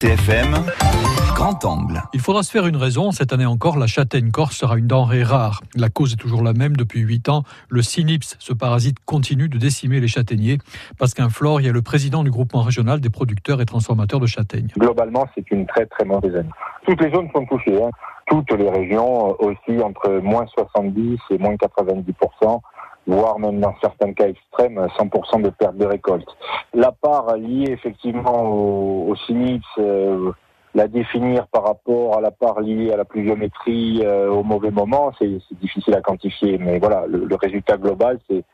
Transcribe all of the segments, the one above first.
TFM, grand angle. Il faudra se faire une raison. Cette année encore, la châtaigne corse sera une denrée rare. La cause est toujours la même depuis 8 ans. Le cynips, ce parasite, continue de décimer les châtaigniers. Pascal Flore, il y a le président du groupement régional des producteurs et transformateurs de châtaignes. Globalement, c'est une très très mauvaise année. Toutes les zones sont touchées. Hein. Toutes les régions aussi entre moins 70 et moins 90 voire même dans certains cas extrêmes, 100% de perte de récolte. La part liée effectivement au, au euh, la définir par rapport à la part liée à la pluviométrie euh, au mauvais moment, c'est difficile à quantifier. Mais voilà, le résultat global, c'est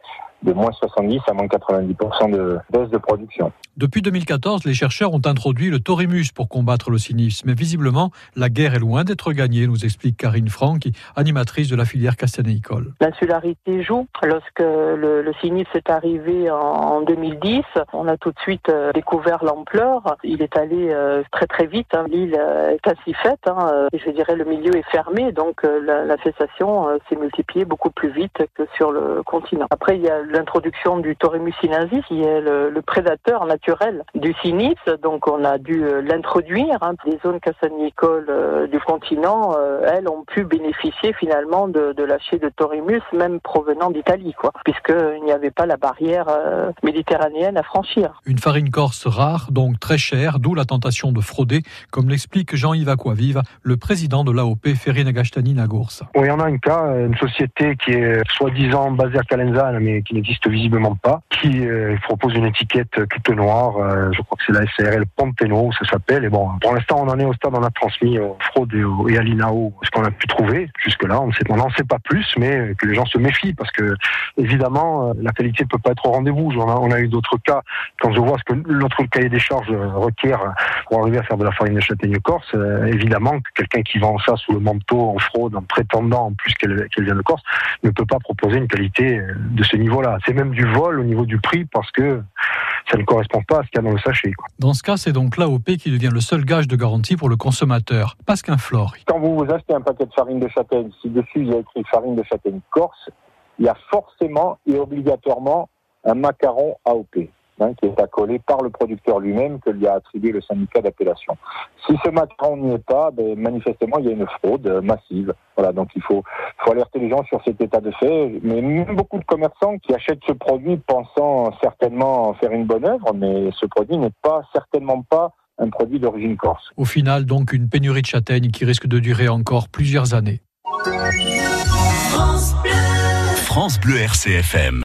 de moins 70 à moins 90% de baisse de production. Depuis 2014, les chercheurs ont introduit le torimus pour combattre le cynisme. Mais visiblement, la guerre est loin d'être gagnée, nous explique Karine Franck, animatrice de la filière castanéicole. L'insularité joue. Lorsque le, le cynisme est arrivé en 2010, on a tout de suite euh, découvert l'ampleur. Il est allé euh, très très vite. Hein. L'île euh, est ainsi faite. Hein. Je dirais le milieu est fermé, donc la, la cessation s'est multipliée beaucoup plus vite que sur le continent. Après, il y a l'introduction du Torimus sinensis, qui est le, prédateur naturel du cynis. Donc on a dû euh, l'introduire. Hein. Les zones cassagnicoles euh, du continent, euh, elles, ont pu bénéficier finalement de, de lâcher de Torimus, même provenant d'Italie, quoi, puisqu'il n'y avait pas la barrière méditerranéenne à franchir. Une farine corse rare, donc très chère, d'où la tentation de frauder, comme l'explique Jean-Yves Aquavive, le président de l'AOP Ferrine Agastani Nagours. Oui, on a un cas, une société qui est soi-disant basée à Calenzane, mais qui n'existe visiblement pas, qui euh, propose une étiquette toute noire. Euh, je crois que c'est la SARL Ponteno, ça s'appelle. Et bon, pour l'instant, on en est au stade, on a transmis au Fraude et, à l'INAO ce qu'on a pu trouver. Jusque-là, on n'en sait pas plus, mais que les gens se méfient parce que, évidemment, euh, la qualité ne peut pas être au rendez-vous. On a, eu d'autres cas. Quand je vois ce que l'autre cahier des charges requiert pour arriver à faire de la farine de châtaigne corse, évidemment que quelqu'un qui vend ça sous le manteau en fraude, en prétendant en plus qu'elle vient de Corse, ne peut pas proposer une qualité de ce niveau-là c'est même du vol au niveau du prix parce que ça ne correspond pas à ce qu'il y a dans le sachet. Dans ce cas, c'est donc l'AOP qui devient le seul gage de garantie pour le consommateur. qu'un Flore. Quand vous vous achetez un paquet de farine de châtaigne, si dessus il y a écrit farine de châtaigne corse, il y a forcément et obligatoirement un macaron AOP. Hein, qui est accolé par le producteur lui-même que lui a attribué le syndicat d'appellation. Si ce macaron n'y est pas, ben, manifestement il y a une fraude massive. Voilà, donc il faut, faut alerter les gens sur cet état de fait. Mais même beaucoup de commerçants qui achètent ce produit pensant certainement faire une bonne œuvre, mais ce produit n'est pas certainement pas un produit d'origine corse. Au final, donc, une pénurie de châtaignes qui risque de durer encore plusieurs années. France Bleu, France Bleu RCFM.